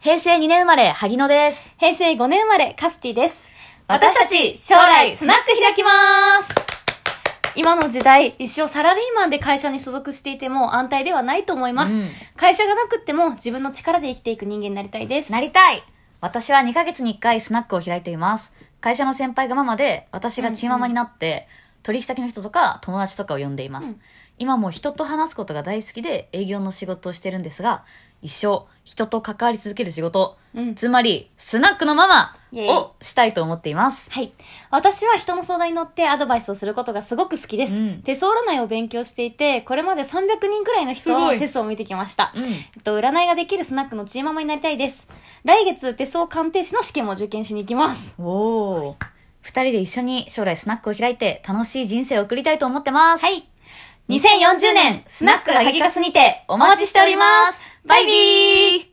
平成2年生まれ、萩野です。平成5年生まれ、カスティです。私たち将来スナック開きます今の時代、一生サラリーマンで会社に所属していても安泰ではないと思います。うん会社がなくっても自分の力で生きていく人間になりたいです。なりたい私は2ヶ月に1回スナックを開いています。会社の先輩がママで、私がチーママになって、取引先の人とか友達とかを呼んでいます。うん今も人と話すことが大好きで営業の仕事をしてるんですが、一生人と関わり続ける仕事、うんつまりスナックのママをしたいと思っています。はい。私は人の相談に乗ってアドバイスをすることがすごく好きです。うん手相占いを勉強していて、これまで300人くらいの人すごいの手相を見てきました。うんえっと、占いができるスナックのチーママになりたいです。来月、手相鑑定士の試験も受験しに行きます。おー。二人で一緒に将来スナックを開いて楽しい人生を送りたいと思ってます。はい。2040年、スナックハギカスにてお待ちしております。バイビー